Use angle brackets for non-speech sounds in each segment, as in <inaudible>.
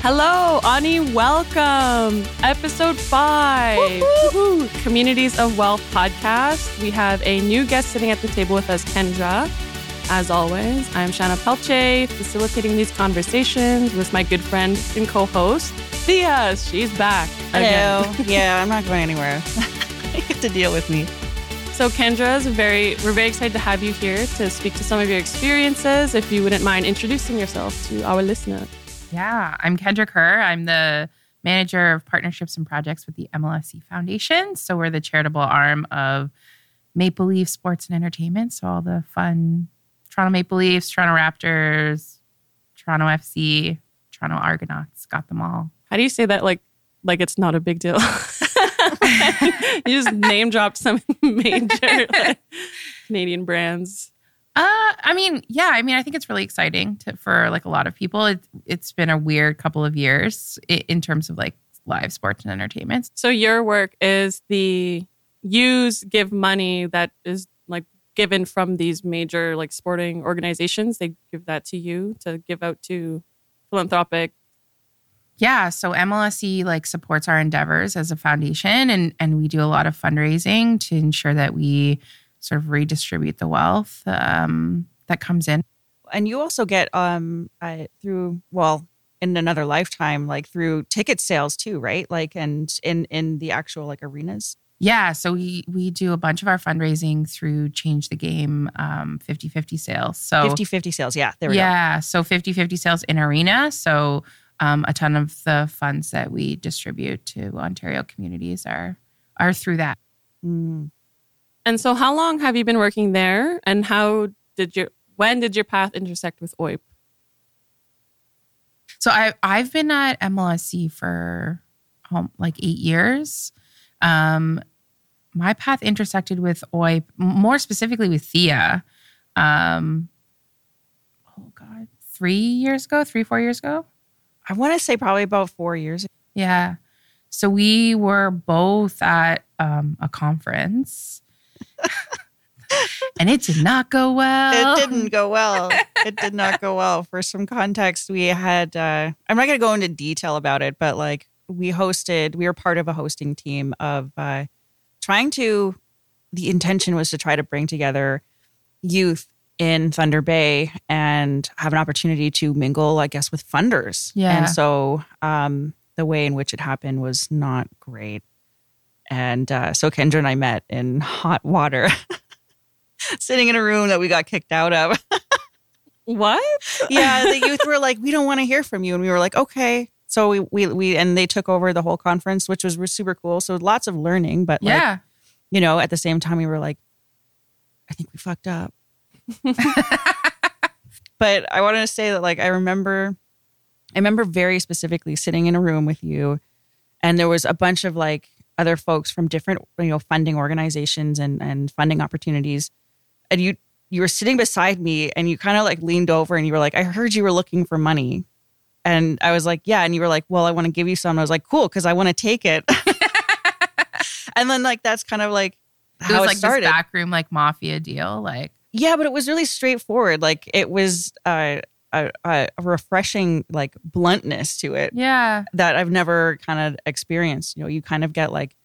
Hello, Ani, welcome. Episode 5 Woo-hoo. Communities of Wealth podcast. We have a new guest sitting at the table with us, Kendra. As always, I'm Shanna Pelche, facilitating these conversations with my good friend and co host, Thea. She's back. Hello. <laughs> Yeah, I'm not going anywhere. <laughs> you have to deal with me. So Kendra is very we're very excited to have you here to speak to some of your experiences. If you wouldn't mind introducing yourself to our listener. Yeah, I'm Kendra Kerr. I'm the manager of partnerships and projects with the MLSE Foundation. So we're the charitable arm of Maple Leaf Sports and Entertainment. So all the fun Toronto Maple Leafs, Toronto Raptors, Toronto FC, Toronto Argonauts, got them all. How do you say that like like it's not a big deal? <laughs> you just name dropped some <laughs> major like, <laughs> Canadian brands. Uh, I mean, yeah, I mean, I think it's really exciting to, for like a lot of people. It, it's been a weird couple of years in, in terms of like live sports and entertainment. So your work is the use give money that is like given from these major like sporting organizations. They give that to you to give out to philanthropic. Yeah, so MLSE like supports our endeavors as a foundation, and and we do a lot of fundraising to ensure that we sort of redistribute the wealth um, that comes in. And you also get um uh, through well in another lifetime like through ticket sales too, right? Like and in in the actual like arenas. Yeah, so we we do a bunch of our fundraising through Change the Game um 50-50 sales. So 50-50 sales. Yeah, there we go. yeah, so 50-50 sales in arena. So um, a ton of the funds that we distribute to Ontario communities are are through that. Mm. And so, how long have you been working there? And how did your when did your path intersect with OIP? So I I've been at MLSE for um, like eight years. Um, my path intersected with OIP, more specifically with Thea. Um, oh God, three years ago, three four years ago. I want to say probably about four years. ago. Yeah. So we were both at um, a conference, <laughs> and it did not go well. It didn't go well. it did not go well. For some context, we had. Uh, I'm not going to go into detail about it, but like we hosted. We were part of a hosting team of uh, trying to. The intention was to try to bring together youth in Thunder Bay and have an opportunity to mingle, I guess, with funders. Yeah. And so um, the way in which it happened was not great. And uh, so Kendra and I met in hot water, <laughs> sitting in a room that we got kicked out of. What? <laughs> yeah, the youth were like, "We don't want to hear from you," and we were like, "Okay." So we we we and they took over the whole conference, which was super cool. So lots of learning, but like, yeah. you know, at the same time, we were like, "I think we fucked up." <laughs> but I wanted to say that, like, I remember, I remember very specifically sitting in a room with you, and there was a bunch of like other folks from different, you know, funding organizations and and funding opportunities, and you you were sitting beside me, and you kind of like leaned over, and you were like, "I heard you were looking for money," and I was like, "Yeah," and you were like, "Well, I want to give you some." I was like, "Cool," because I want to take it. <laughs> and then like that's kind of like It how was it like started. this backroom like mafia deal. Like Yeah, but it was really straightforward. Like it was uh, a, a refreshing like bluntness to it yeah. that I've never kind of experienced. You know, you kind of get like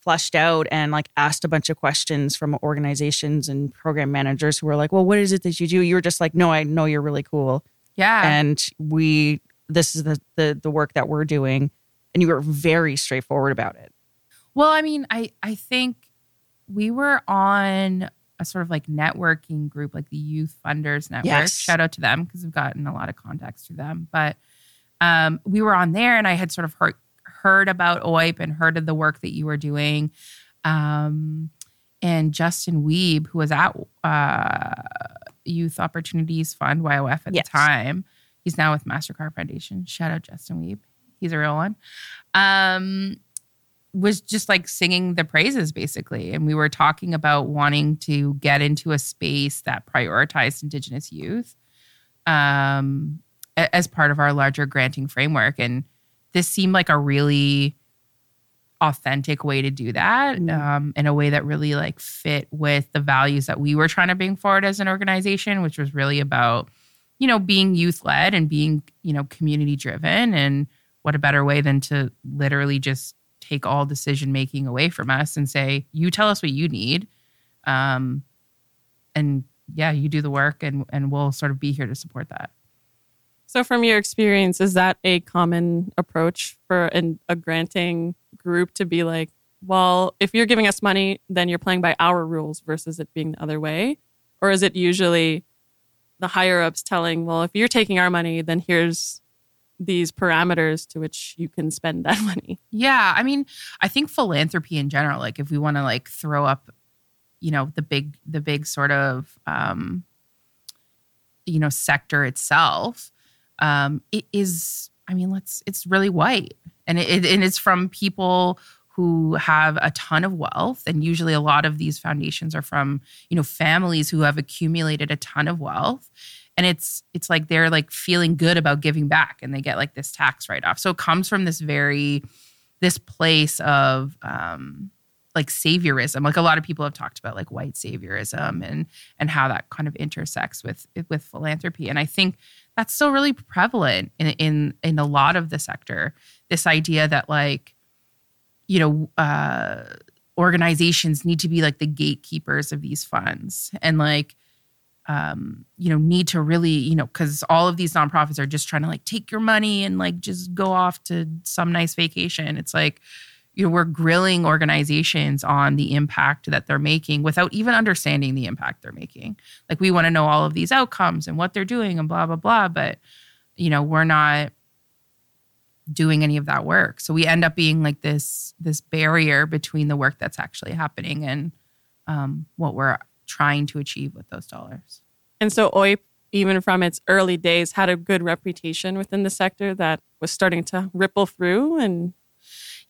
flushed out and like asked a bunch of questions from organizations and program managers who were like, "Well, what is it that you do?" You were just like, "No, I know you're really cool, Yeah. and we this is the the the work that we're doing." And you were very straightforward about it. Well, I mean, I I think we were on a sort of like networking group, like the Youth Funders Network. Yes. Shout out to them because we've gotten a lot of contacts through them. But um, we were on there, and I had sort of heard heard about OIP and heard of the work that you were doing. Um, and Justin Weeb, who was at uh, Youth Opportunities Fund (YOF) at Yes. the time, he's now with Mastercard Foundation. Shout out Justin Weeb, he's a real one. Um, was just like singing the praises basically and we were talking about wanting to get into a space that prioritized indigenous youth um, as part of our larger granting framework and this seemed like a really authentic way to do that Mm. um, in a way that really like fit with the values that we were trying to bring forward as an organization which was really about you know, being youth led and being, you know, community driven. And what a better way than to literally just take all decision making away from us and say, you tell us what you need. Um, and yeah, you do the work and, and we'll sort of be here to support that. So, from your experience, is that a common approach for an, a granting group to be like, well, if you're giving us money, then you're playing by our rules versus it being the other way? Or is it usually the higher ups telling, well, if you're taking our money, then here's these parameters to which you can spend that <laughs> money? Yeah. I mean, I think philanthropy in general, like if we want to like throw up, you know, the big, the big sort of, um, you know, sector itself, um, it is, I mean, let's, it's really white and it, and it's from people who have a ton of wealth and usually a lot of these foundations are from you know families who have accumulated a ton of wealth and it's it's like they're like feeling good about giving back and they get like this tax write off so it comes from this very this place of um like saviorism. Like a lot of people have talked about like white saviorism and and how that kind of intersects with with philanthropy. And i think that's still really prevalent in in in a lot of the sector. This idea that like you know, uh, organizations need to be like the gatekeepers of these funds. And like, um, you know, need to really, you know, because all of these nonprofits are just trying to like take your money and like just go off to some nice vacation. It's like, you know, we're grilling organizations on the impact that they're making without even understanding the impact they're making. Like, we want to know all of these outcomes and what they're doing and blah, blah, blah. But, you know, we're not doing any of that work. So we end up being like this this barrier between the work that's actually happening and um, what we're trying to achieve with those dollars. And so OIP, even from its early days, had a good reputation within the sector that was starting to ripple through. And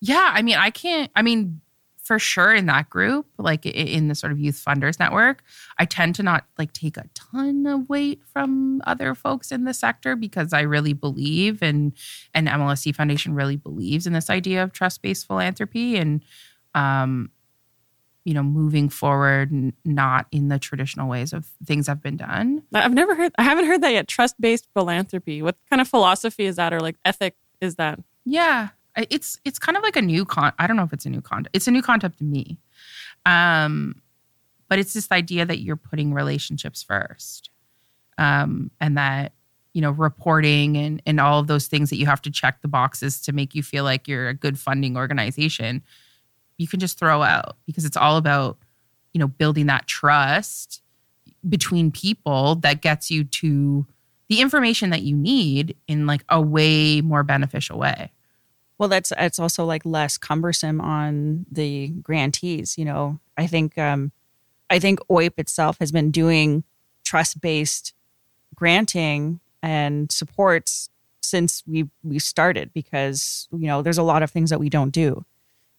yeah, I mean, I can't. I mean, for sure in that group, like in the sort of youth funders network, I tend to not like take a ton of weight from other folks in the sector because I really believe and and MLSE Foundation really believes in this idea of trust-based philanthropy and um you know moving forward not in the traditional ways of things have been done. I've never heard I haven't heard that yet trust-based philanthropy. What kind of philosophy is that or like ethic is that? Yeah, it's it's kind of like a new con. I don't know if it's a new concept. It's a new concept to me, um, but it's this idea that you're putting relationships first, um, and that you know reporting and and all of those things that you have to check the boxes to make you feel like you're a good funding organization. You can just throw out because it's all about you know building that trust between people that gets you to the information that you need in like a way more beneficial way. Well, that's it's also like less cumbersome on the grantees. You know, I think um, I think OIP itself has been doing trust based granting and supports since we we started because you know there's a lot of things that we don't do,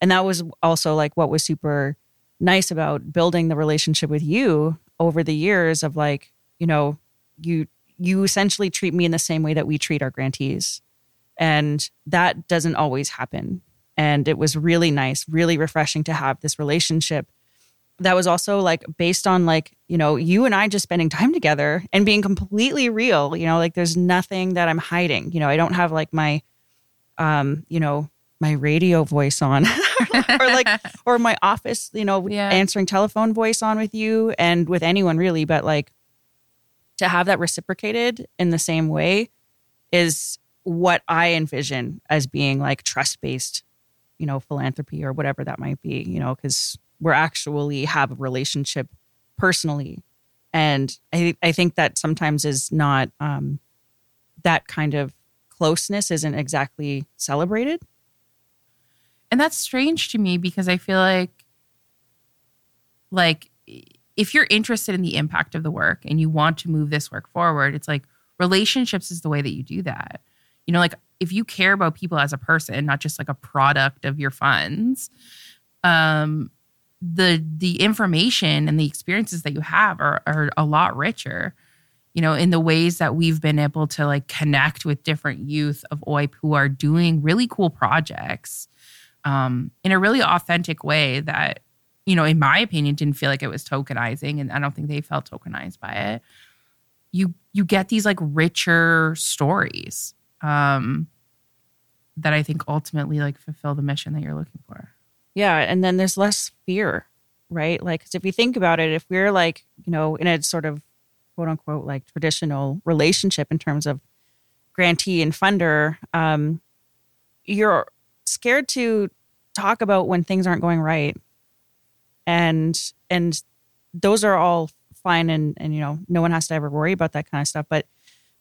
and that was also like what was super nice about building the relationship with you over the years of like you know you you essentially treat me in the same way that we treat our grantees and that doesn't always happen. And it was really nice, really refreshing to have this relationship that was also like based on like, you know, you and I just spending time together and being completely real, you know, like there's nothing that I'm hiding. You know, I don't have like my um, you know, my radio voice on <laughs> <laughs> or like <laughs> or my office, you know, yeah. answering telephone voice on with you and with anyone really, but like to have that reciprocated in the same way is what I envision as being like trust based, you know, philanthropy or whatever that might be, you know, because we're actually have a relationship personally. And I, I think that sometimes is not um, that kind of closeness isn't exactly celebrated. And that's strange to me because I feel like, like, if you're interested in the impact of the work and you want to move this work forward, it's like relationships is the way that you do that. You know like if you care about people as a person not just like a product of your funds um the the information and the experiences that you have are, are a lot richer you know in the ways that we've been able to like connect with different youth of oip who are doing really cool projects um, in a really authentic way that you know in my opinion didn't feel like it was tokenizing and i don't think they felt tokenized by it you you get these like richer stories um that I think ultimately like fulfill the mission that you're looking for. Yeah, and then there's less fear, right? Like 'cause if you think about it, if we're like, you know, in a sort of quote unquote like traditional relationship in terms of grantee and funder, um, you're scared to talk about when things aren't going right. And and those are all fine and and you know, no one has to ever worry about that kind of stuff. But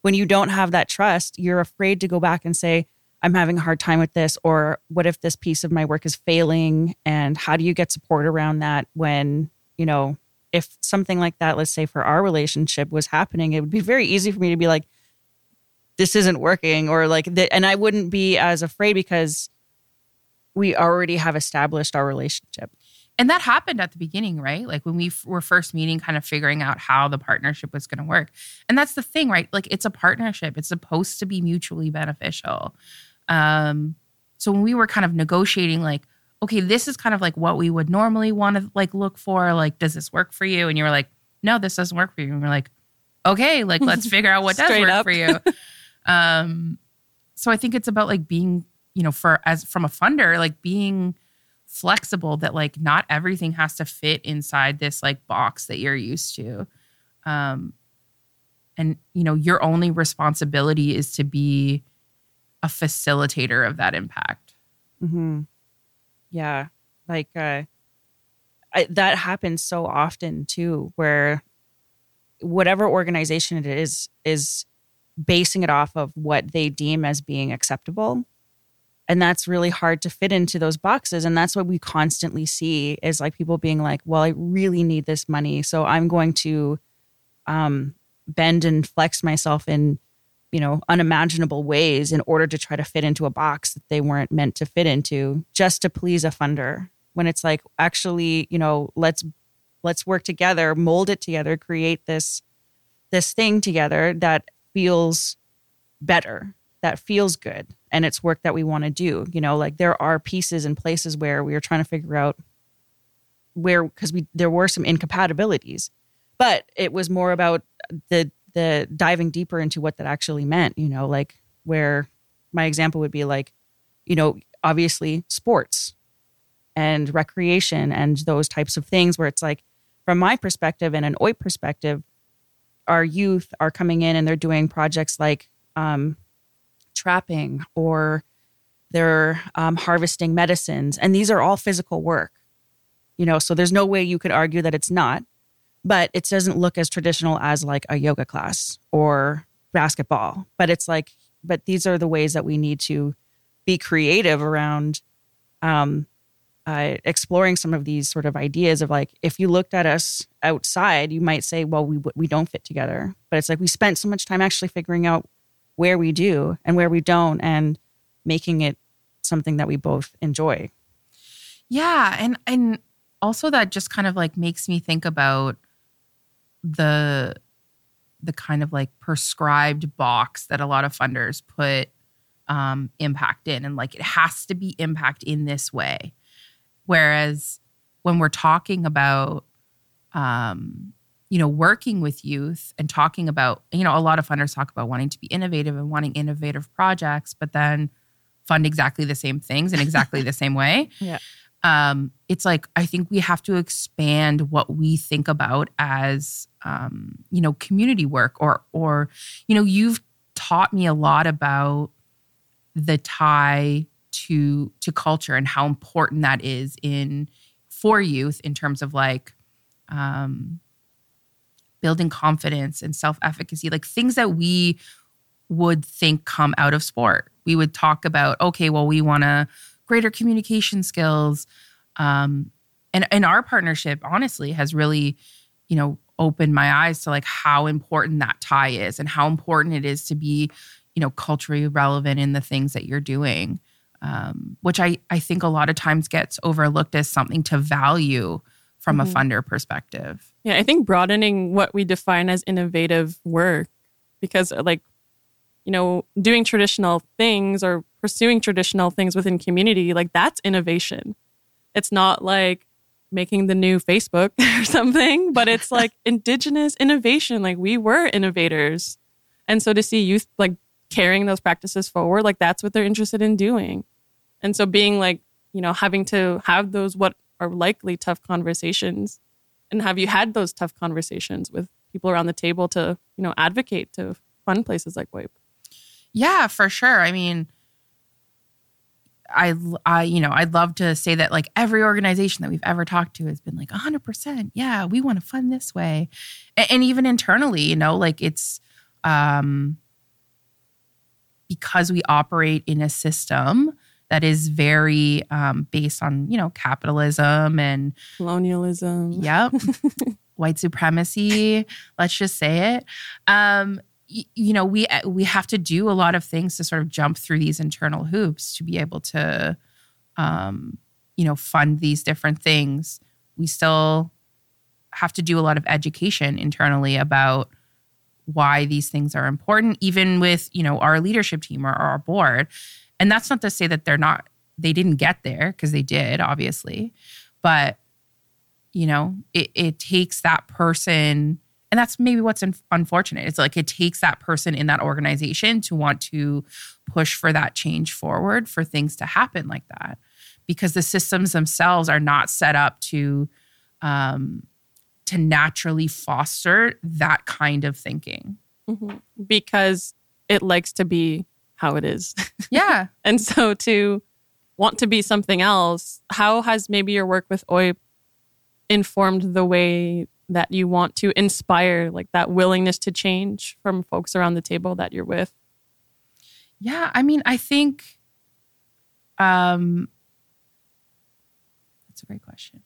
when you don't have that trust, you're afraid to go back and say, I'm having a hard time with this, or what if this piece of my work is failing? And how do you get support around that when, you know, if something like that, let's say for our relationship was happening, it would be very easy for me to be like, this isn't working, or like, and I wouldn't be as afraid because we already have established our relationship. And that happened at the beginning, right? Like when we f- were first meeting, kind of figuring out how the partnership was going to work. And that's the thing, right? Like it's a partnership, it's supposed to be mutually beneficial. Um, so when we were kind of negotiating, like, okay, this is kind of like what we would normally want to like look for. Like, does this work for you? And you were like, no, this doesn't work for you. And we're like, okay, like let's <laughs> figure out what does work up. for you. <laughs> Um, so I think it's about like being, you know, for as from a funder, like being flexible that like not everything has to fit inside this like box that you're used to. Um, and you know, your only responsibility is to be a facilitator of that impact. Mm-hmm. Yeah, like uh, I, that happens so often too, where whatever organization it is is basing it off of what they deem as being acceptable, and that's really hard to fit into those boxes. And that's what we constantly see is like people being like, "Well, I really need this money, so I'm going to um, bend and flex myself in." you know, unimaginable ways in order to try to fit into a box that they weren't meant to fit into just to please a funder. When it's like, actually, you know, let's let's work together, mold it together, create this this thing together that feels better, that feels good, and it's work that we want to do. You know, like there are pieces and places where we are trying to figure out where because we there were some incompatibilities, but it was more about the the diving deeper into what that actually meant, you know, like where my example would be like, you know, obviously sports and recreation and those types of things where it's like, from my perspective and an OIP perspective, our youth are coming in and they're doing projects like um, trapping or they're um, harvesting medicines. And these are all physical work, you know, so there's no way you could argue that it's not but it doesn't look as traditional as like a yoga class or basketball. But it's like, but these are the ways that we need to be creative around um, uh, exploring some of these sort of ideas of like, if you looked at us outside, you might say, well, we we don't fit together. But it's like we spent so much time actually figuring out where we do and where we don't, and making it something that we both enjoy. Yeah, and and also that just kind of like makes me think about the the kind of like prescribed box that a lot of funders put um, impact in, and like it has to be impact in this way. Whereas when we're talking about, um, you know, working with youth and talking about, you know, a lot of funders talk about wanting to be innovative and wanting innovative projects, but then fund exactly the same things in exactly the same way. <laughs> Yeah. Um, it's like I think we have to expand what we think about as um, you know, community work or or, you know, you've taught me a lot about the tie to to culture and how important that is in for youth in terms of like um building confidence and self-efficacy like things that we would think come out of sport. We would talk about okay well we want to greater communication skills. Um and and our partnership honestly has really you know opened my eyes to like how important that tie is and how important it is to be you know culturally relevant in the things that you're doing um, which I, I think a lot of times gets overlooked as something to value from Mhm. a funder perspective Yeah, I think broadening what we define as innovative work, because uh, like, you know, doing traditional things or pursuing traditional things within community, like that's innovation. It's not like making the new Facebook <laughs> or something, but it's like <laughs> indigenous innovation. Like we were innovators. And so to see youth like carrying those practices forward, like that's what they're interested in doing. And so being like, you know, having to have those what are likely tough conversations. And have you had those tough conversations with people around the table to, you know, advocate to fund places like OIP? Yeah, for sure. I mean, I, I, you know, I'd love to say that like every organization that we've ever talked to has been like 100%. Yeah, we want to fund this way. And, and even internally, you know, like it's, um, because we operate in a system that is very um, based on you know capitalism and colonialism. Yep, <laughs> white supremacy. Let's just say it. Um, y- you know, we we have to do a lot of things to sort of jump through these internal hoops to be able to, um, you know, fund these different things. We still have to do a lot of education internally about why these things are important, even with you know our leadership team or our board and that's not to say that they're not, they didn't get there because they did, obviously. But, you know, it, it takes that person, and that's maybe what's un- unfortunate. It's like it takes that person in that organization to want to push for that change forward for things to happen like that because the systems themselves are not set up to, um, to naturally foster that kind of thinking. Mm-hmm. Because it likes to be how it is. <laughs> Yeah. and so to want to be something else, how has maybe your work with Oi informed the way that you want to inspire like that willingness to change from folks around the table that you're with? Yeah, I mean, I think um that's a great question.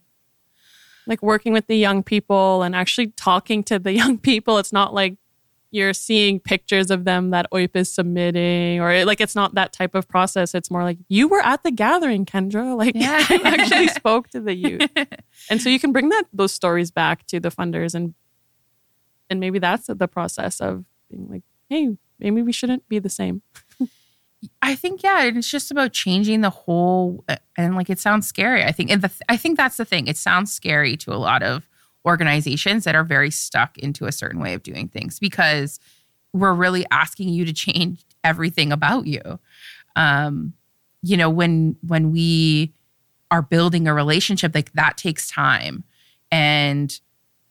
Like working with the young people and actually talking to the <laughs> young people, it's not like you're seeing pictures of them that OIP is submitting, or like it's not that type of process. It's more like you were at the gathering, Kendra. <laughs> Like yeah. <laughs> actually <laughs> spoke to the youth, and so you can bring that those stories back to the funders, and and maybe that's the process of being like, hey, maybe we shouldn't be the same. I think yeah, it's just about changing the whole, uh, and like it sounds scary. I think, and the, I think that's the thing. It sounds scary to a lot of organizations that are very stuck into a certain way of doing things because we're really asking you to change everything about you. Um, you know, when when we are building a relationship, like that takes time. And,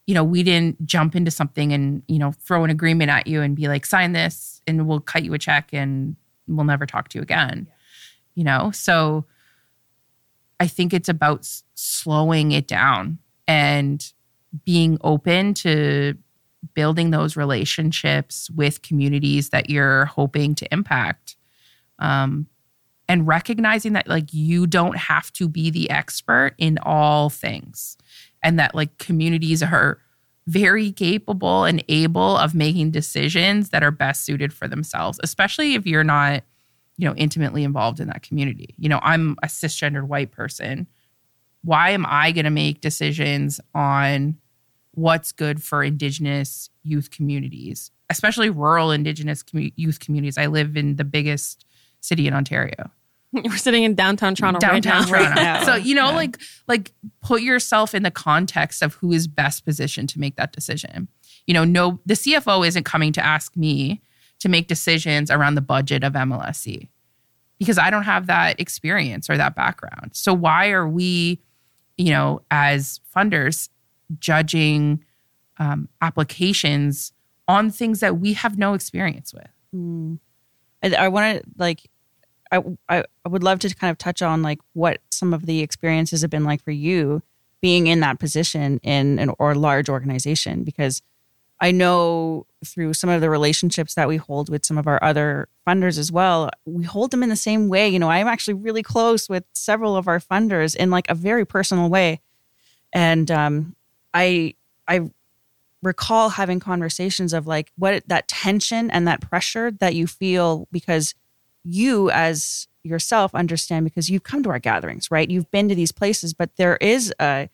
you know, we didn't jump into something and, you know, throw an agreement at you and be like, sign this and we'll cut you a check and we'll never talk to you again. You know, so I think it's about slowing it down and being open to building those relationships with communities that you're hoping to impact um, and recognizing that like you don't have to be the expert in all things and that like communities are very capable and able of making decisions that are best suited for themselves especially if you're not you know intimately involved in that community. You know i'm a cisgendered white person why am I going to make decisions on what's good for Indigenous youth communities, especially rural Indigenous youth communities? I live in the biggest city in Ontario. <laughs> We're sitting in downtown Toronto downtown right now. Toronto. <laughs> Right now. So you know, yeah. like like put yourself in the context of who is best positioned to make that decision. You know, no, the CFO isn't coming to ask me to make decisions around the budget of MLSE because I don't have that experience or that background. So why are we you know, as funders, judging um, applications on things that we have no experience with. Mm. I, I want to like, I, I would love to kind of touch on like what some of the experiences have been like for you being in that position in an or large organization because I know through some of the relationships that we hold with some of our other funders as well, we hold them in the same way. You know, I'm actually really close with several of our funders in like a very personal way. And um, I I recall having conversations of like what that tension and that pressure that you feel because you as yourself understand because you've come to our gatherings, right? You've been to these places, but there is a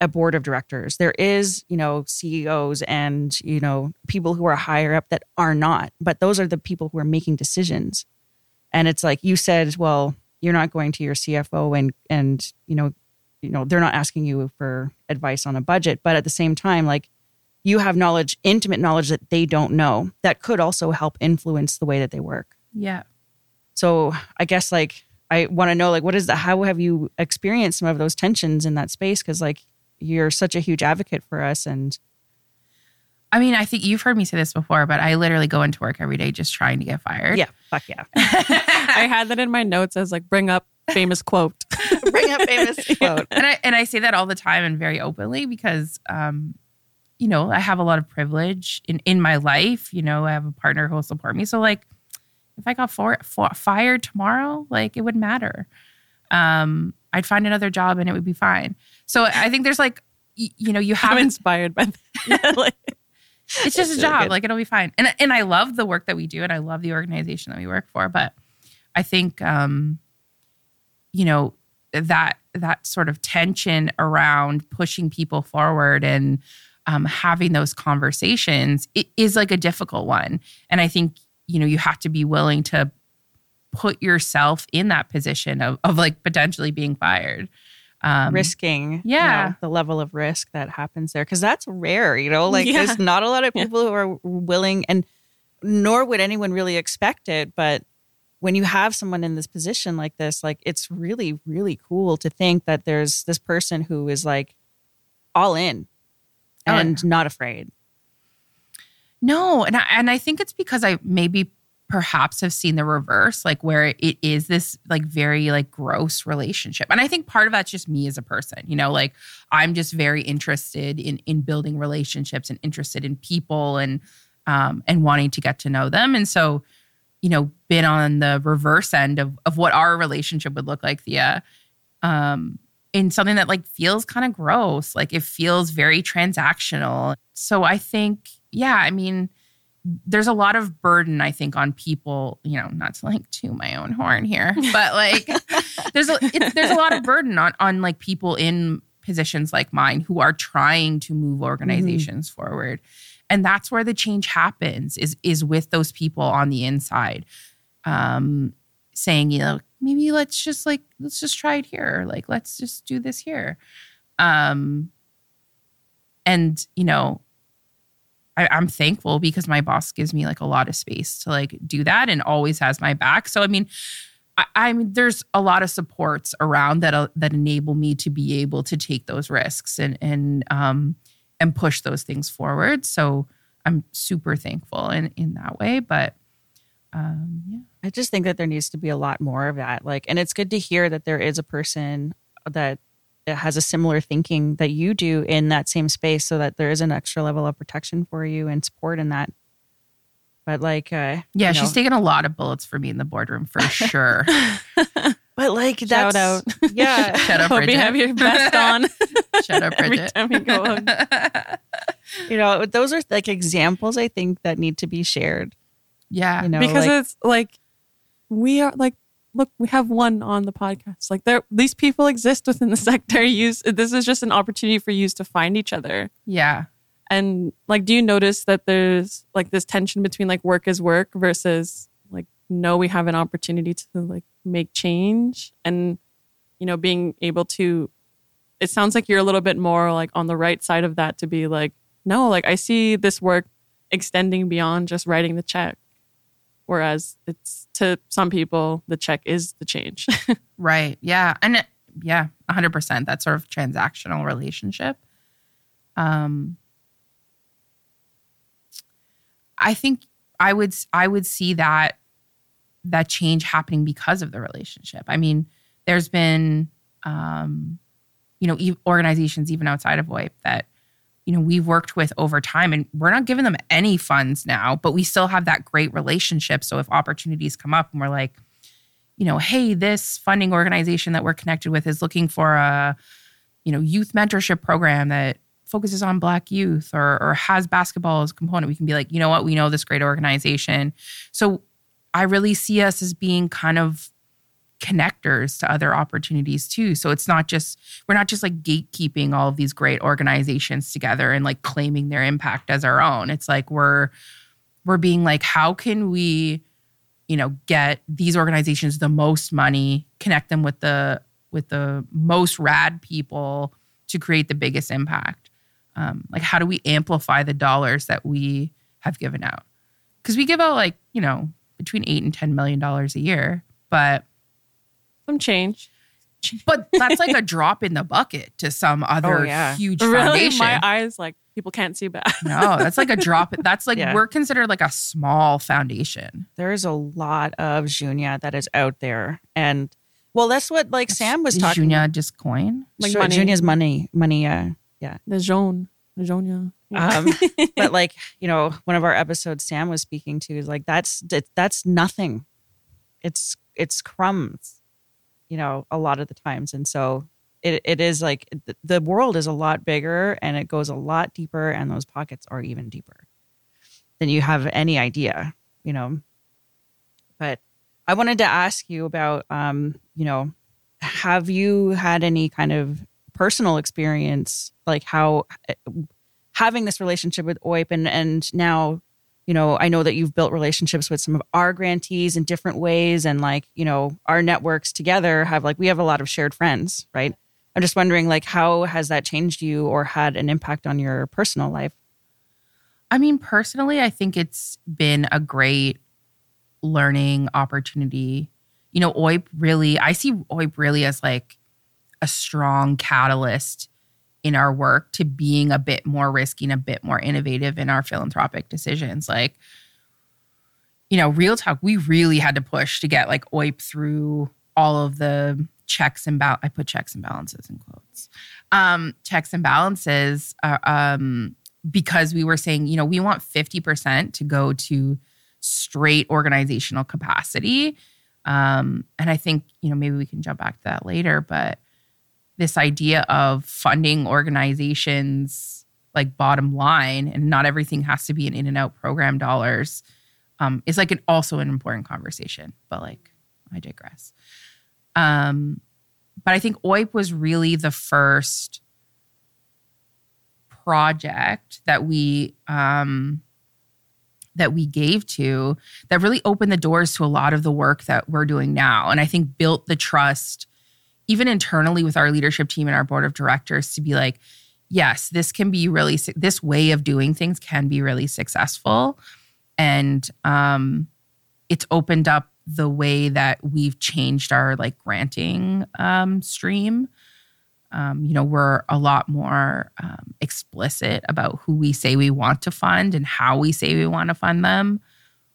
a board of directors. There is, you know, CEOs and, you know, people who are higher up that are not, but those are the people who are making decisions. And it's like you said, well, you're not going to your CFO and and, you know, you know they're not asking you for advice on a budget but at the same time like you have knowledge intimate knowledge that they don't know that could also help influence the way that they work Yeah. so i guess like i want to know like what is that how have you experienced some of those tensions in that space because like you're such a huge advocate for us and I mean, I think you've heard me say this before, but I literally go into work every day just trying to get fired. yeah fuck yeah <laughs> I had that in my notes as like bring up famous quote. <laughs> bring up famous <laughs> quote and I and I say that all the time and very openly because um, you know, I have a lot of privilege in in my life. You know, I have a partner who will support me. So like if I got for, for, fired tomorrow, like it wouldn't matter. Um, I'd find another job and it would be fine. So I think there's like y- you know, you I'm haven't inspired by that. Like, <laughs> it's just a <laughs> job good. like it'll be fine and and i love the work that we do and i love the organization that we work for but i think um you know that that sort of tension around pushing people forward and um, having those conversations it is like a difficult one and i think you know you have to be willing to put yourself in that position of, of like potentially being fired um, risking you yeah. know, the level of risk that happens there because that's rare you know like Yeah. there's not a lot of Yeah. people who are willing and nor would anyone really expect it but when you have someone in this position like this like it's really really cool to think that there's this person who is like all in Oh, and not afraid No, and I, and I think it's because I maybe perhaps have seen the reverse, like where it is this like very like gross relationship. And I think part of that's just me as a person, you know, like I'm just very interested in in building relationships and interested in people and um and wanting to get to know them. And so, you know, been on the reverse end of of what our relationship would look like, Thea. Um in something that like feels kind of gross, like it feels very transactional. So I think, yeah, I mean, there's a lot of burden I think on people, you know, not to like to my own horn here, but like <laughs> there's a there's a lot of burden on on like people in positions like mine who are trying to move organizations forward. And that's where the change happens is is with those people on the inside. Um saying, you know, maybe let's just like let's just try it here. Like let's just do this here. Um and you know, I, I'm thankful because my boss gives me like a lot of space to like do that and always has my back. So I mean, I, I mean, there's a lot of supports around that uh, that enable me to be able to take those risks and and um and push those things forward. So I'm super thankful in in that way. But um, yeah, I just think that there needs to be a lot more of that. Like, and it's good to hear that there is a person that has a similar thinking that you do in that same space so that there is an extra level of protection for you and support in that. But like, uh, yeah, you she's know, taken a lot of bullets for me in the boardroom for <laughs> sure. but like, Shout out. <laughs> Yeah. Shut up, Hope Bridget. you have your vest on. <laughs> Shut up, Every Bridget. time you go on. you know, those are like examples I think that need to be shared. yeah, You know, because like, it's like we are like look we have one on the podcast. Like there these people exist within the <laughs> sector. Use this is just an opportunity for you to find each other. Yeah. and like do you notice that there's like this tension between like work is work versus like no we have an opportunity to like make change? And you know being able to it sounds like you're a little bit more like on the right side of that to be like no like i see this work extending beyond just writing the check. Whereas it's to some people the check is the change <laughs> Right. Yeah. And yeah, 100%. That sort of transactional relationship. Um I think I would I would see that that change happening because of the relationship. I mean, there's been um you know, organizations even outside of OIP that you know, we've worked with over time and we're not giving them any funds now, but we still have that great relationship. So if opportunities come up and we're like, you know, hey, this funding organization that we're connected with is looking for a, you know, youth mentorship program that focuses on black youth or or has basketball as a component. We can be like, you know what, we know this great organization. So I really see us as being kind of connectors to other opportunities too. So it's not just we're not just like gatekeeping all of these great organizations together and like claiming their impact as our own. It's like we're we're being like, how can we, you know, get these organizations the most money, connect them with the with the most rad people to create the biggest impact? Um, like, how do we amplify the dollars that we have given out? Because we give out like, you know, between eight and $10 million a year, but Some change. but that's like a <laughs> drop in the bucket to some other Oh, yeah. huge Really, foundation. my eyes like people can't see bad. no, that's like a drop. That's like <laughs> Yeah. we're considered like a small foundation. There's a lot of Junia that is out there. And well, that's what like Sam was Is talking Junia just coin? Like Sure, money. Junia's money, money, uh, The jaune, the jaune, yeah. Um, <laughs> but like you know, one of our episodes Sam was speaking to is like that's that- that's nothing. It's it's crumbs, you know, a lot of the times, and so it it is like the world is a lot bigger and it goes a lot deeper, and those pockets are even deeper than you have any idea, you know. But I wanted to ask you about, um, you know, have you had any kind of personal experience, like how having this relationship with OIP and and now you know I know that you've built relationships with some of our grantees in different ways and like you know our networks together have like we have a lot of shared friends right I'm just wondering like how has that changed you or had an impact on your personal life I mean, personally, I think it's been a great learning opportunity. You know, OIP really, I see OIP really as like a strong catalyst in our work to being a bit more risky and a bit more innovative in our philanthropic decisions. Like, you know, real talk, we really had to push to get like OIP through all of the checks and balance. I put checks and balances in quotes. Um, checks and balances, uh, um, because we were saying, you know, we want 50% to go to straight organizational capacity. Um, and I think, you know, maybe we can jump back to that later, but this idea of funding organizations like bottom line and not everything has to be an in and out program dollars um, is like an, also an important conversation. But like, I digress. Um, but I think OIP was really the first project that we um, that we gave to that really opened the doors to a lot of the work that we're doing now, and I think built the trust even internally with our leadership team and our board of directors to be like, yes, this can be really this way of doing things can be really successful, and um, it's opened up the way that we've changed our like granting um, stream. Um, you know, we're a lot more um, explicit about who we say we want to fund and how we say we want to fund them.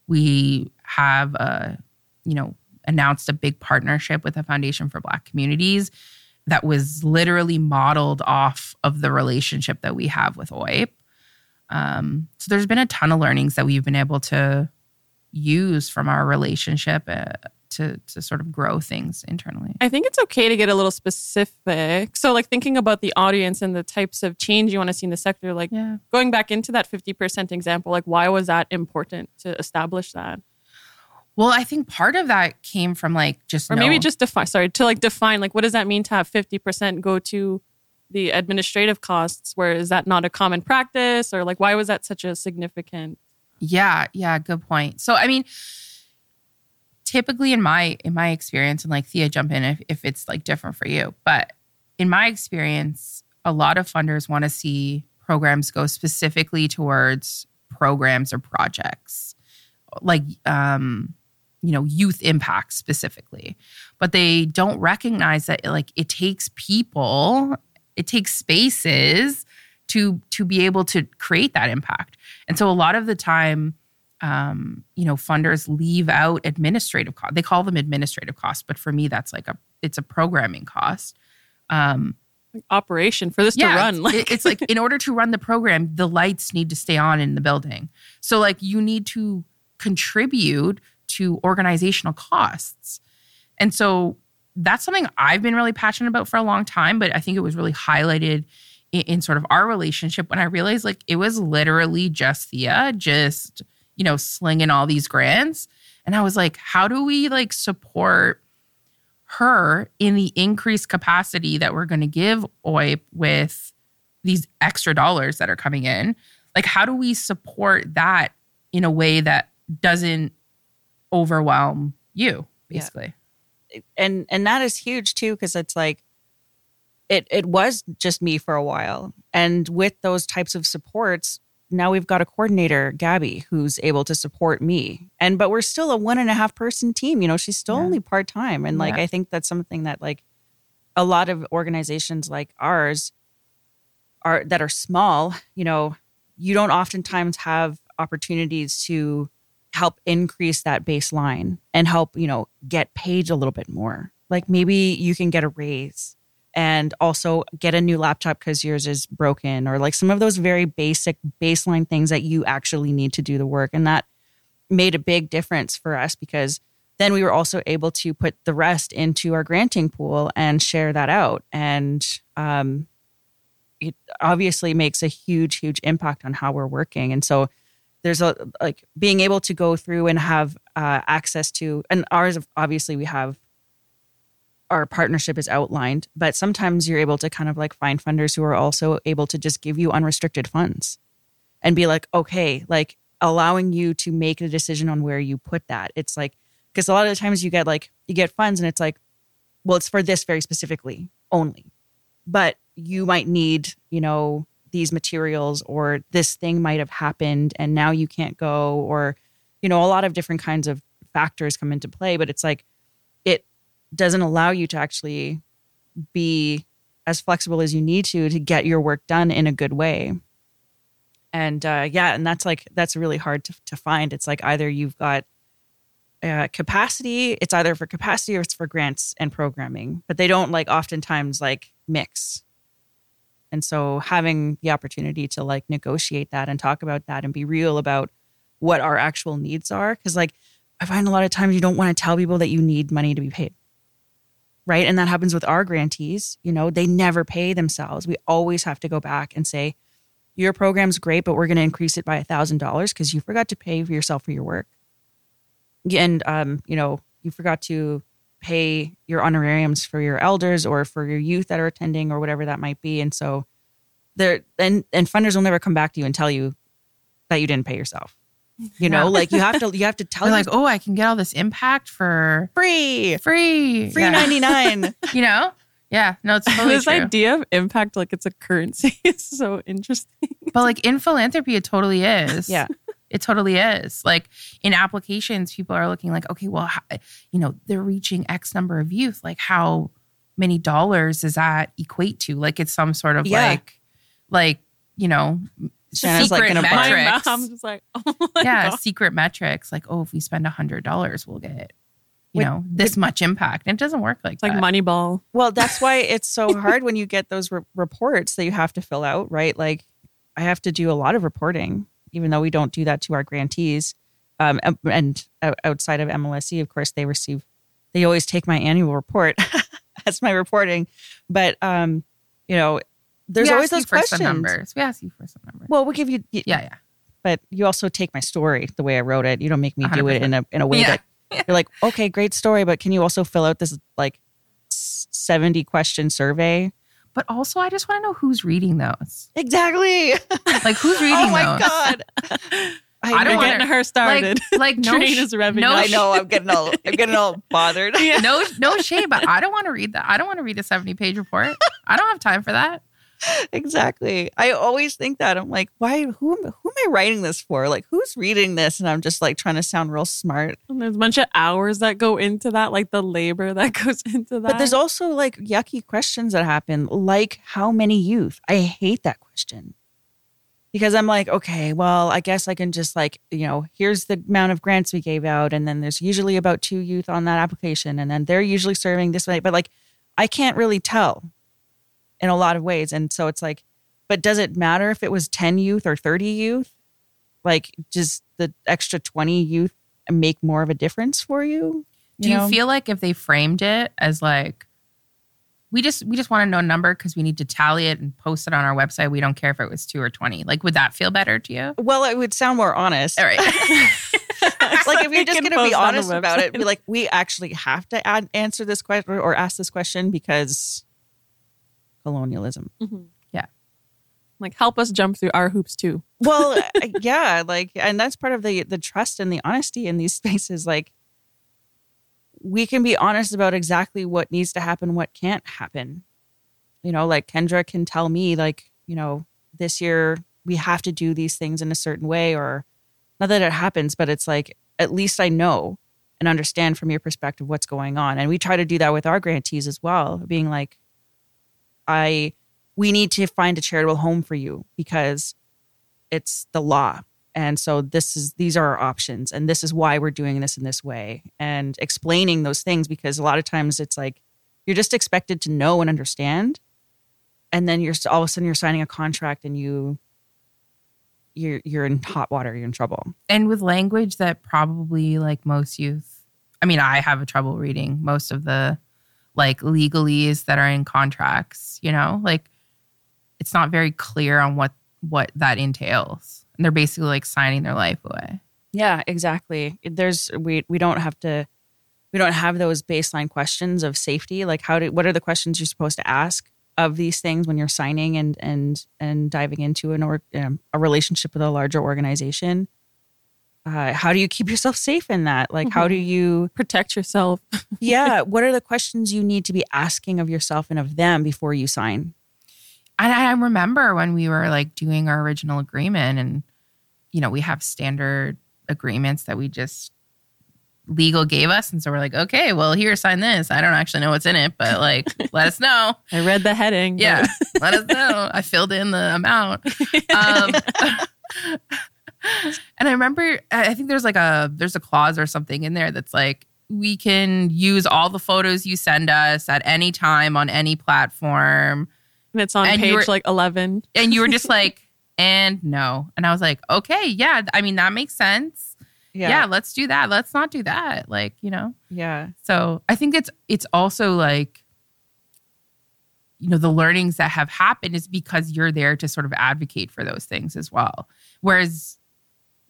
We have, a, you know, announced a big partnership with the Foundation for Black Communities that was literally modeled off of the relationship that we have with OIP. Um, so there's been a ton of learnings that we've been able to use from our relationship uh, to to sort of grow things internally. I think it's okay to get a little specific. So, like thinking about the audience and the types of change you want to see in the sector, like Yeah. going back into that 50% example, like why was that important to establish that? Well, I think part of that came from like just Or maybe just define, sorry, to like define, like what does that mean to have 50% go to the administrative costs? Where is that not a common practice? Or like why was that such a significant? Yeah, yeah, good point. So I mean, typically in my in my experience, and like Thea, jump in if, if it's like different for you. But in my experience, a lot of funders want to see programs go specifically towards programs or projects, like um, you know, youth impact specifically. But they don't recognize that like it takes people, it takes spaces to to be able to create that impact. And so a lot of the time, um, you know, funders leave out administrative costs. They call them administrative costs, but for me, that's like a it's a programming cost. Um, Operation for this to run, it's, like it's like in order to run the program, the lights need to stay on in the building. So like you need to contribute to organizational costs. And so that's something I've been really passionate about for a long time, but I think it was really highlighted in, in sort of our relationship when I realized like it was literally just Thea, just, you know, slinging all these grants. And I was like, how do we like support her in the increased capacity that we're going to give OIP with these extra dollars that are coming in? Like, how do we support that in a way that doesn't overwhelm you, Yeah. basically? and and that is huge too because it's like it it was just me for a while and with those types of supports now we've got a coordinator gabby who's able to support me and but we're still a one and a half person team you know she's still Yeah. only part-time and like Yeah. i think that's something that like a lot of organizations like ours are that are small you know you don't oftentimes have opportunities to help increase that baseline and help you know get paid a little bit more. Like maybe you can get a raise and also get a new laptop because yours is broken or like some of those very basic baseline things that you actually need to do the work. And that made a big difference for us because then we were also able to put the rest into our granting pool and share that out. And um, it obviously makes a huge huge impact on how we're working. And so there's a like being able to go through and have uh, access to and ours obviously we have our partnership is outlined but sometimes you're able to kind of like find funders who are also able to just give you unrestricted funds and be like okay like allowing you to make a decision on where you put that. It's like because a lot of the times you get like you get funds and it's like well it's for this very specifically only but you might need you know these materials or this thing might have happened and now you can't go or you know a lot of different kinds of factors come into play but it's like it doesn't allow you to actually be as flexible as you need to to get your work done in a good way. And uh, yeah and that's like that's really hard to, to find. It's like either you've got uh, capacity it's either for capacity or it's for grants and programming but they don't like oftentimes like mix and so having the opportunity to like negotiate that and talk about that and be real about what our actual needs are because like i find a lot of times you don't want to tell people that you need money to be paid. Right? And that happens with our grantees you know they never pay themselves. We always have to go back and say your program's great but we're going to increase it by a thousand dollars because you forgot to pay for yourself for your work. And um, you know you forgot to pay your honorariums for your elders or for your youth that are attending or whatever that might be and so there and and funders will never come back to you and tell you that you didn't pay yourself you know Yeah. like you have to you have to <laughs> tell They're you like, oh, I can get all this impact for free free, free Yeah. 99 <laughs> You know? Yeah, no, it's <laughs> totally this true. idea of impact like it's a currency is so interesting. But like in philanthropy, it totally is. Yeah. It totally is. Like in applications, people are looking like, okay, well, how, you know, they're reaching X number of youth. Like, how many dollars does that equate to? Like, it's some sort of Yeah. like, like you know, Shanna's, like, secret gonna buy- My metrics. mom's just like, <laughs> oh my yeah, God. secret metrics. Like, oh, if we spend a hundred dollars, we'll get, you Would- know, this much impact. And it doesn't work like It's like that. Moneyball. Well, that's why it's so <laughs> hard when you get those re- reports that you have to fill out, right? Like, I have to do a lot of reporting, even though we don't do that to our grantees. Um, and- and outside of MLSE, of course, they receive, they always take my annual report <laughs> as my reporting. But, um, you know, there's we always ask you those for questions. some numbers. We ask you for some numbers. Well, we'll give you, yeah, yeah. but you also take my story the way I wrote it. You don't make me do it in a in a way Yeah. that you're like, okay, great story, but can you also fill out this like 70 question survey? But also, I just want to know who's reading those. Exactly. <laughs> Like, who's <laughs> oh reading oh my those? god. <laughs> I You're don't wanna- getting her started. Like, like no, Train sh- is revving no. I know I'm getting all I'm getting all bothered. no, no shame, but I don't want to read that. I don't want to read a seventy-page report. I don't have time for that. <laughs> exactly. I always think that. I'm like, why who am who am I writing this for? Like who's reading this? And I'm just like trying to sound real smart. And there's a bunch of hours that go into that, like the labor that <laughs> goes into that. But there's also like yucky questions that happen, like how many youth? I hate that question. Because I'm like, okay, well, I guess I can just like, you know, here's the amount of grants we gave out. And then there's usually about two youth on that application. And then they're usually serving this way. But like, I can't really tell in a lot of ways. And so it's like, but does it matter if it was 10 youth or 30 youth? Like, does the extra 20 youth make more of a difference for you? Do you know? feel like if they framed it as like we just we just want to know a number because we need to tally it and post it on our website. We don't care if it was two or twenty. Like, would that feel better to you? Well, it would sound more honest. All right. <laughs> <laughs> like if you're just going to be post on the honest about it, be like, we actually have to add, answer this question or ask this question because colonialism. Mhm. Yeah. like help us jump through our hoops too. <laughs> Well, <laughs> uh, yeah, like, and that's part of the the trust and the honesty in these <laughs> spaces. Like, we can be honest about exactly what needs to happen, what can't happen. You know, like Kendra can tell me, like, you know, this year we have to do these things in a certain way, or not that it happens, but it's like, at least I know and understand from your perspective what's going on. And we try to do that with our grantees as well, being like, I, we need to find a charitable home for you because it's the law. And so this is these are our options. And this is why we're doing this in this way and explaining those things because a lot of times it's like you're just expected to know and understand. And then you're all of a sudden you're signing a contract and you you're you're in hot water you're in trouble. And with language that probably like most youth i mean i have a trouble reading most of the like legalese that are in contracts you know? Like it's not very clear on what what that entails. And they're basically like signing their life away. Yeah exactly. There's we we don't have to we don't have those baseline questions of safety. Like how do what are the questions you're supposed to ask of these things when you're signing and and and diving into an or um, a relationship with a larger organization uh, how do you keep yourself safe in that like how do you Protect yourself. <laughs> yeah what are the questions you need to be asking of yourself and of them before you sign And I remember when we were like doing our original agreement, and you know, we have standard agreements that we just legal gave us. And so we're like, okay, well, here, sign this. I don't actually know what's in it, but like, <laughs> let us know. I read the heading. but- Yeah, let us know. I filled in the amount. <laughs> Um, and I remember, I think there's like a there's a clause or something in there that's like we can use all the photos you send us at any time on any platform and it's on And page were- like 11. and you were just <laughs> like, and no. And I was like, okay, yeah. I mean, that makes sense. Yeah. let's do that. Let's not do that. Like, you know. yeah So I think it's it's also like, you know, the learnings that have happened is because you're there to sort of advocate for those things as well. Whereas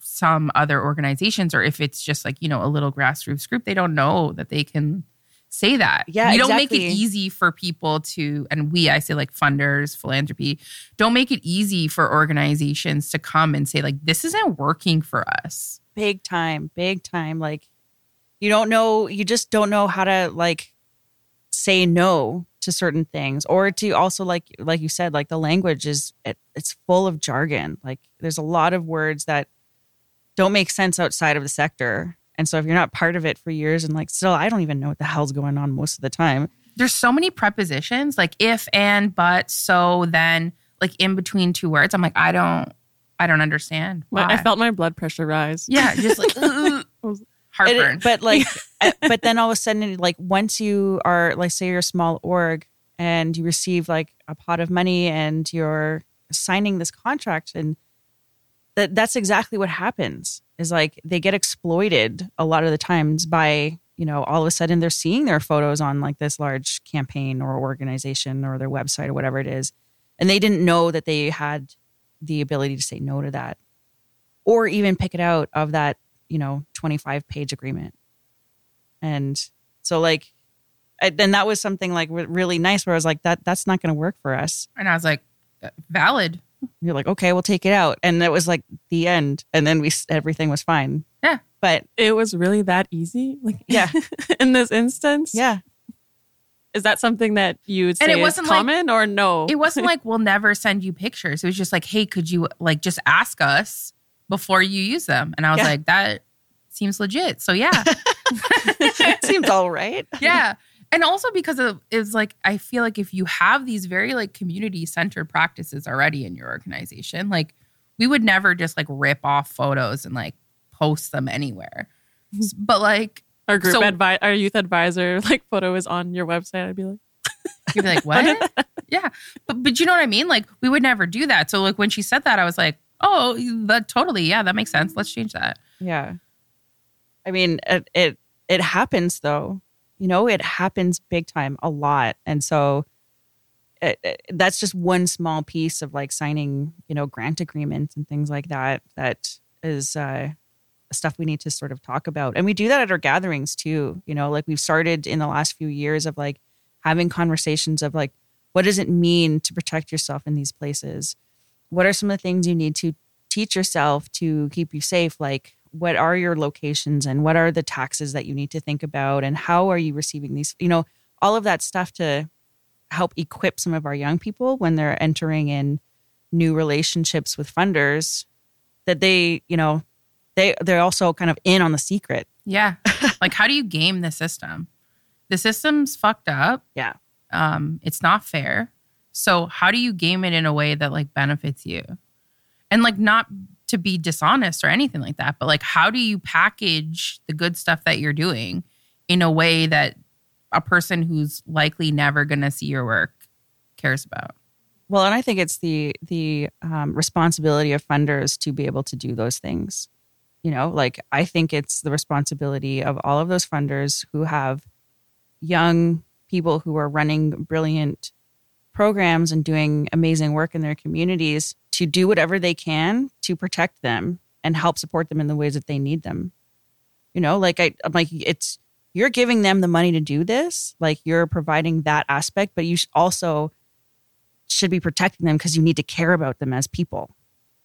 some other organizations, or if it's just like, you know, a little grassroots group, they don't know that they can say that. Yeah, You don't make it easy for people to, and we, I say like funders, philanthropy, don't make it easy for organizations to come and say, like, this isn't working for us. big time big time like you don't know you just don't know how to like say no to certain things or to also like like you said like the language is it, it's full of jargon like there's a lot of words that don't make sense outside of the sector and so if you're not part of it for years and like still i don't even know what the hell's going on most of the time there's so many prepositions like if and but so then like in between two words i'm like i don't i don't understand My- why. I felt my blood pressure rise. yeah just like <laughs> "Ugh." <laughs> It- heartburn but like, <laughs> but then all of a sudden, like once you are like, say you're a small org and you receive like a pot of money and you're signing this contract, and that that's exactly what happens. Is like they get exploited a lot of the times by you know all of a sudden they're seeing their photos on like this large campaign or organization or their website or whatever it is, and they didn't know that they had the ability to say no to that or even pick it out of that you know 25 page agreement and so like then that was something like really nice where i was like that that's not going to work for us and i was like "Uh, valid you're like okay we'll take it out and that was like the end and then we everything was fine Yeah. but It was really that easy. Like, Yeah. <laughs> in this instance. yeah Is that something that you would say And it is wasn't like- common or no? it wasn't like we'll never send you pictures it was just like hey could you like just ask us before you use them and i was Yeah. like that seems legit so yeah <laughs> seems all right yeah and also because of it's like i feel like if you have these very like community centered practices already in your organization like we would never just like rip off photos and like post them anywhere. Mm-hmm. But like our group so- advi- our youth advisor <laughs> like photo is on your website. I'd be like, you'd be like <laughs> what? Yeah. But, but you know what i mean? Like we would never do that. So like when she said that i was like oh that totally. Yeah that makes sense. Let's change that. Yeah. I mean it it, it happens though you know it happens big time a lot. And so it, it- that's just one small piece of like signing you know grant agreements and things like that that is uh stuff we need to sort of talk about. And we do that at our gatherings too you know like we've started in the last few years of like having conversations of like what does it mean to protect yourself in these places? What are some of the things you need to teach yourself to keep you safe? Like what are your locations and what are the taxes that you need to think about and how are you receiving these you know all of that stuff to help equip some of our young people when they're entering in new relationships with funders that they you know they they're also kind of in on the secret Yeah. <laughs> like, how do you game the system? The system's fucked up. yeah Um, it's not fair. So, how do you game it in a way that like benefits you? And like, not to be dishonest or anything like that, but like, how do you package the good stuff that you're doing in a way that a person who's likely never going to see your work cares about? Well, and I think it's the the um, responsibility of funders to be able to do those things. You know, like I think it's the responsibility of all of those funders who have young people who are running brilliant programs and doing amazing work in their communities to do whatever they can to protect them and help support them in the ways that they need them. You know, like I, I'm like it's you're giving them the money to do this, like you're providing that aspect, but you also should be protecting them because you need to care about them as people.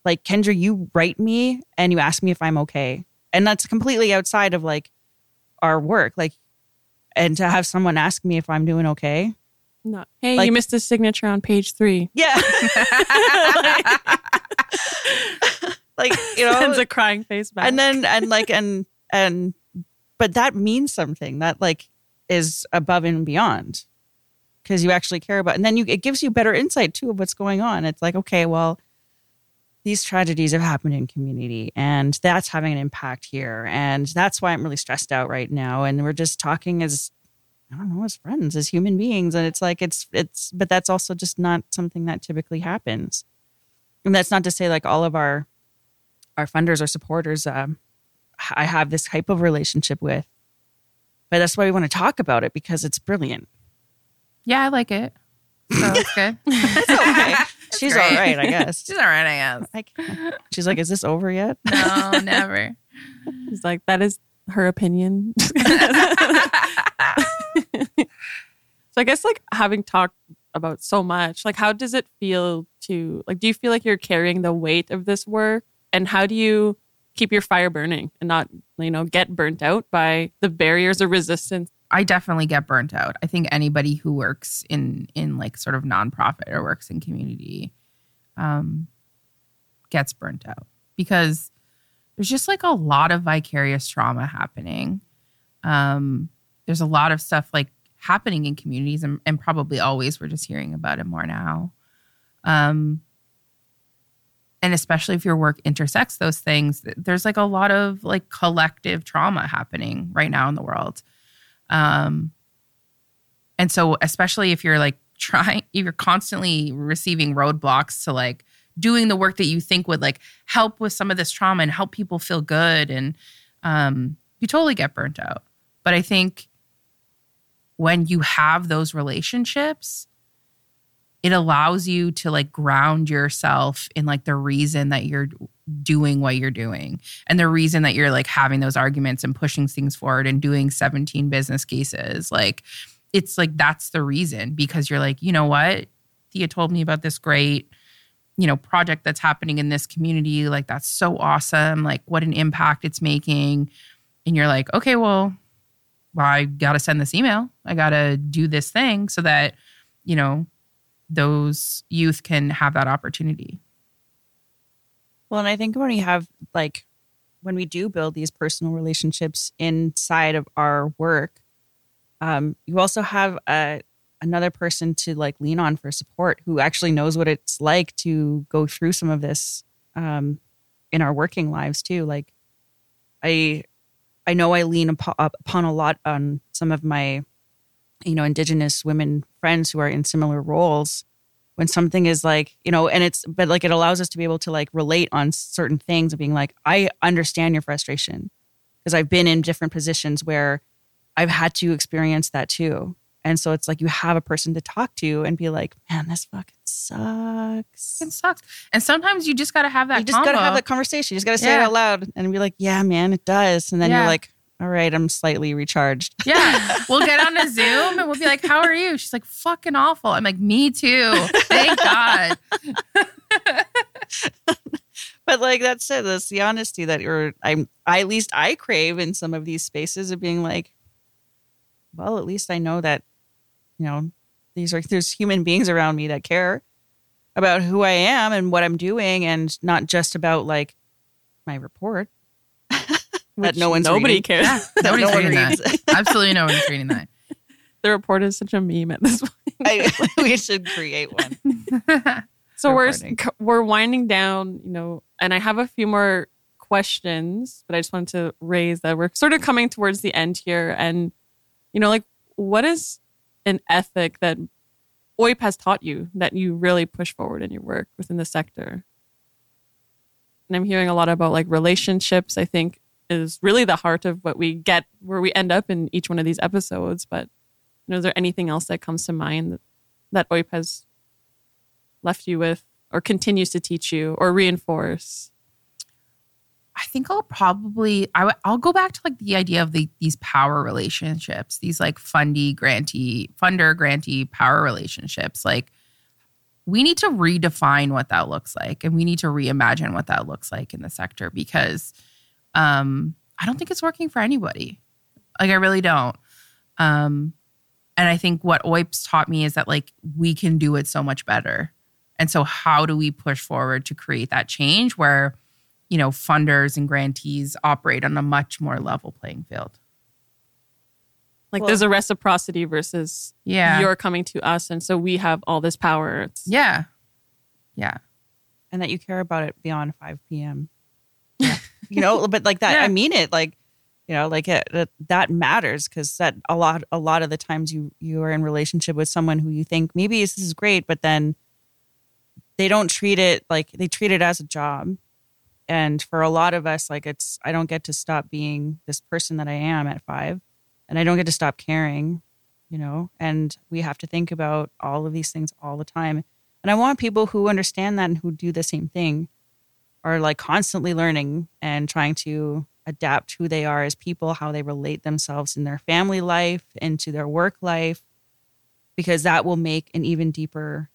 Like Kendra, you write me and you ask me if I'm okay. And that's completely outside of like our work. Like and to have someone ask me if I'm doing okay. No. Hey, Like- you missed a signature on page three. Yeah. <laughs> like, you know, Sends a crying face back. and then and like and and but that means something that like is above and beyond because you actually care about and then you it gives you better insight too of what's going on it's like okay well these tragedies have happened in community and that's having an impact here and that's why i'm really stressed out right now and we're just talking as i don't know as friends as human beings and it's like it's it's but that's also just not something that typically happens and that's not to say like all of our our funders or supporters um, I have this type of relationship with. But that's why we want to talk about it because it's brilliant. Yeah, I like it. So <laughs> it's good. It's okay. <laughs> She's great. all right, I guess. She's all right, I guess. She's like, is this over yet? No, never. <laughs> He's like, that is her opinion. <laughs> so I guess like having talked about so much, like how does it feel to like do you feel like you're carrying the weight of this work? And how do you keep your fire burning and not, you know, get burnt out by the barriers of resistance? I definitely get burnt out. I think anybody who works in in like sort of nonprofit or works in community um, gets burnt out because there's just like a lot of vicarious trauma happening. Um, there's a lot of stuff like happening in communities, and, and probably always we're just hearing about it more now. Um, and especially if your work intersects those things, there's like a lot of like collective trauma happening right now in the world. Um, and so, especially if you're like trying, if you're constantly receiving roadblocks to like doing the work that you think would like help with some of this trauma and help people feel good, and um, you totally get burnt out. But I think when you have those relationships, it allows you to like ground yourself in like the reason that you're doing what you're doing and the reason that you're like having those arguments and pushing things forward and doing 17 business cases. Like it's like that's the reason because you're like you know what? Thea told me about this great you know project that's happening in this community. Like that's so awesome. Like what an impact it's making. And you're like okay well well i gotta send this email i gotta do this thing so that you know those youth can have that opportunity Well, and I think when we have like when we do build these personal relationships inside of our work, um, you also have a another person to like lean on for support who actually knows what it's like to go through some of this um, in our working lives too. Like, I I know I lean upon a lot on some of my you know indigenous women friends who are in similar roles when something is like you know and it's but like it allows us to be able to like relate on certain things of being like i understand your frustration because i've been in different positions where i've had to experience that too and so it's like you have a person to talk to and be like man this fucking sucks it sucks and sometimes you just gotta have that you just gotta have that conversation you just gotta say it out loud and be like yeah man it does and then Yeah. you're like all right i'm slightly recharged Yeah. <laughs> We'll get on a Zoom and we'll be like, How are you? She's like, Fucking awful. I'm like, Me too. Thank <laughs> God. <laughs> but like that said, that's the honesty that you're. I'm. I, at least I crave in some of these spaces of being like, well, at least I know that, you know, these are there's human beings around me that care about who I am and what I'm doing, and not just about like my report <laughs> that no one's nobody reading. cares. That <laughs> Nobody's no one reading that. Absolutely no one's reading that. <laughs> The report is such a meme at this point. I, we should create one. So we're we're winding down, you know, and I have a few more questions, but I just wanted to raise that we're sort of coming towards the end here, and you know, like what is an ethic that OIP has taught you that you really push forward in your work within the sector? And I'm hearing a lot about like relationships. I think is really the heart of what we get, where we end up in each one of these episodes. But you know, is there anything else that comes to mind that, that OIP has left you with or continues to teach you or reinforce? I think I'll probably I w- I'll go back to like the idea of the, these power relationships, these like fundy grantee funder grantee power relationships. Like we need to redefine what that looks like, and we need to reimagine what that looks like in the sector because um, I don't think it's working for anybody. Like I really don't. Um, and I think what OIP's taught me is that like we can do it so much better. And so how do we push forward to create that change where you know, funders and grantees operate on a much more level playing field. Like Well- there's a reciprocity versus Yeah. you're coming to us, and so we have all this power. It's, yeah. Yeah. and that you care about it beyond 5 p.m. <laughs> you know, but like that, Yeah. I mean it. Like, you know, like it, that that matters because that a lot, a lot of the times you you are in relationship with someone who you think maybe this is great, but then they don't treat it like they treat it as a job. And for a lot of us, like it's I don't get to stop being this person that I am at five, and I don't get to stop caring, you know. And we have to think about all of these things all the time. And I want people who understand that and who do the same thing are like constantly learning and trying to adapt who they are as people, how they relate themselves in their family life, into their work life, because that will make an even deeper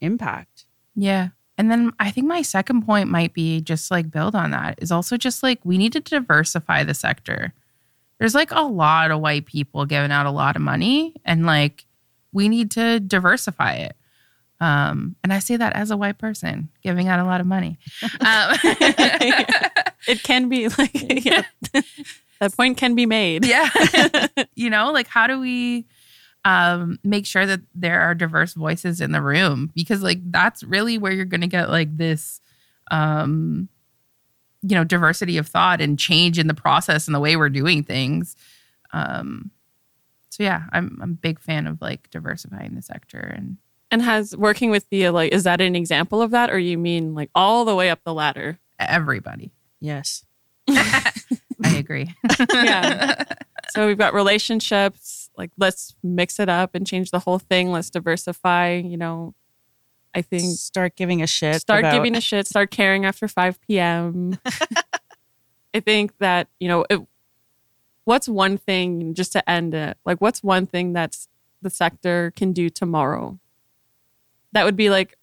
impact. Yeah. And then I think my second point might be just like build on that is also just like we need to diversify the sector. There's like a lot of white people giving out a lot of money and like we need to diversify it. Um, and I say that as a white person giving out a lot of money. <laughs> Um, <laughs> it can be like <laughs> yeah, that point can be made. yeah you know like how do we um make sure that there are diverse voices in the room because like that's really where you're going to get like this um you know diversity of thought and change in the process and the way we're doing things um so yeah i'm i'm a big fan of like diversifying the sector and And has working with Thea like is that an example of that, or you mean like all the way up the ladder? everybody Yes. <laughs> <laughs> i agree <laughs> Yeah. So we've got relationships. Like let's mix it up and change the whole thing. Let's diversify. You know, I think Start giving a shit. start about- giving a shit. Start caring after five p.m. <laughs> I think that you know, it, what's one thing just to end it? Like, what's one thing that's the sector can do tomorrow? That would be like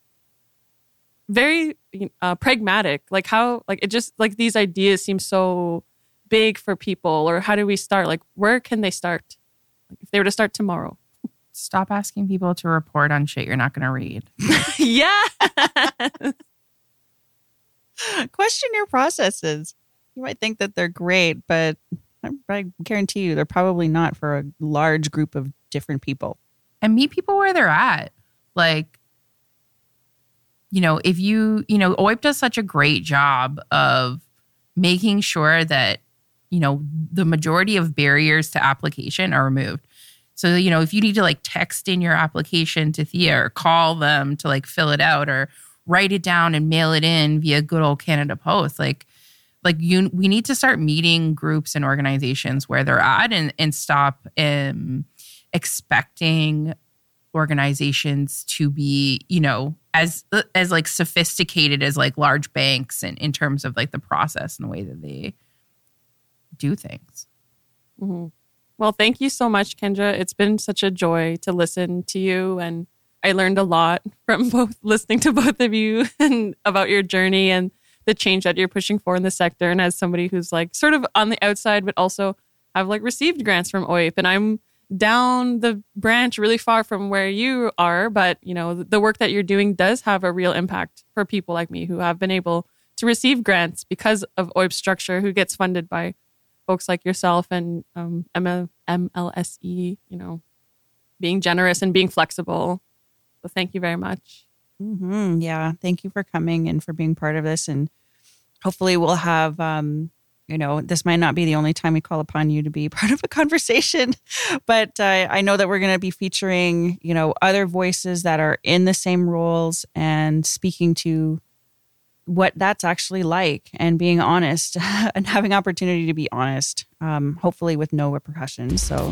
very uh, pragmatic. Like how, like it just like these ideas seem so big for people. Or how do we start? Like, where can they start? Like, if they were to start tomorrow. stop asking people to report on shit you're not going to read <laughs> yeah. question your processes. You might think that they're great, but I, I guarantee you they're probably not for a large group of different people. and meet people where they're at. Like, you know, if you, you know, OIP does such a great job of making sure that, you know, the majority of barriers to application are removed. So, you know, if you need to like text in your application to Thea or call them to like fill it out or write it down and mail it in via good old Canada Post, like, like you, we need to start meeting groups and organizations where they're at and, and stop um, expecting organizations to be you know as as like sophisticated as like large banks and in terms of like the process and the way that they do things Mhm. Well, thank you so much, Kendra. It's been such a joy to listen to you, and I learned a lot <laughs> from both listening to both of you <laughs> and about your journey and the change that you're pushing for in the sector. And as somebody who's like sort of on the outside, but also have like received grants from OIP, and I'm down the branch really far from where you are, but you know the work that you're doing does have a real impact for people like me who have been able to receive grants because of OIP structure, who gets funded by folks like yourself and um, MLSE. You know, being generous and being flexible. So thank you very much. Mm-hmm. Yeah, thank you for coming and for being part of this, and hopefully we'll have um, you know, this might not be the only time we call upon you to be <laughs> part of a conversation, <laughs> but uh, I know that we're going to be featuring, you know, other voices that are in the same roles and speaking to what that's actually like and being honest <laughs> and having opportunity to be honest, um, hopefully with no repercussions. So,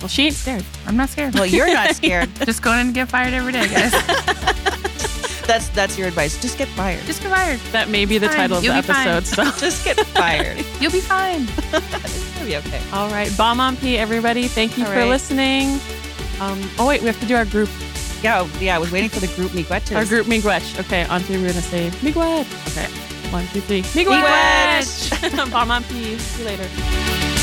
well, she ain't scared. I'm not scared. Well, you're not <laughs> scared. Just go in and get fired every day, guys. <laughs> that's that's your advice. Just get fired. Just get fired. That may be the Fine. title of You'll the episode. fine. So just get fired. You'll be fine. it's gonna be okay. All right, Baamaapii, everybody. Thank you All for right. listening. Um, oh wait, we have to do our group. Yeah, yeah. I was waiting for the group miigwetches. Our group miigwech. Okay, on three, we're gonna say miigwech. Okay, one, two, three. Miigwech. Miigwech. <laughs> bomb on. See you later.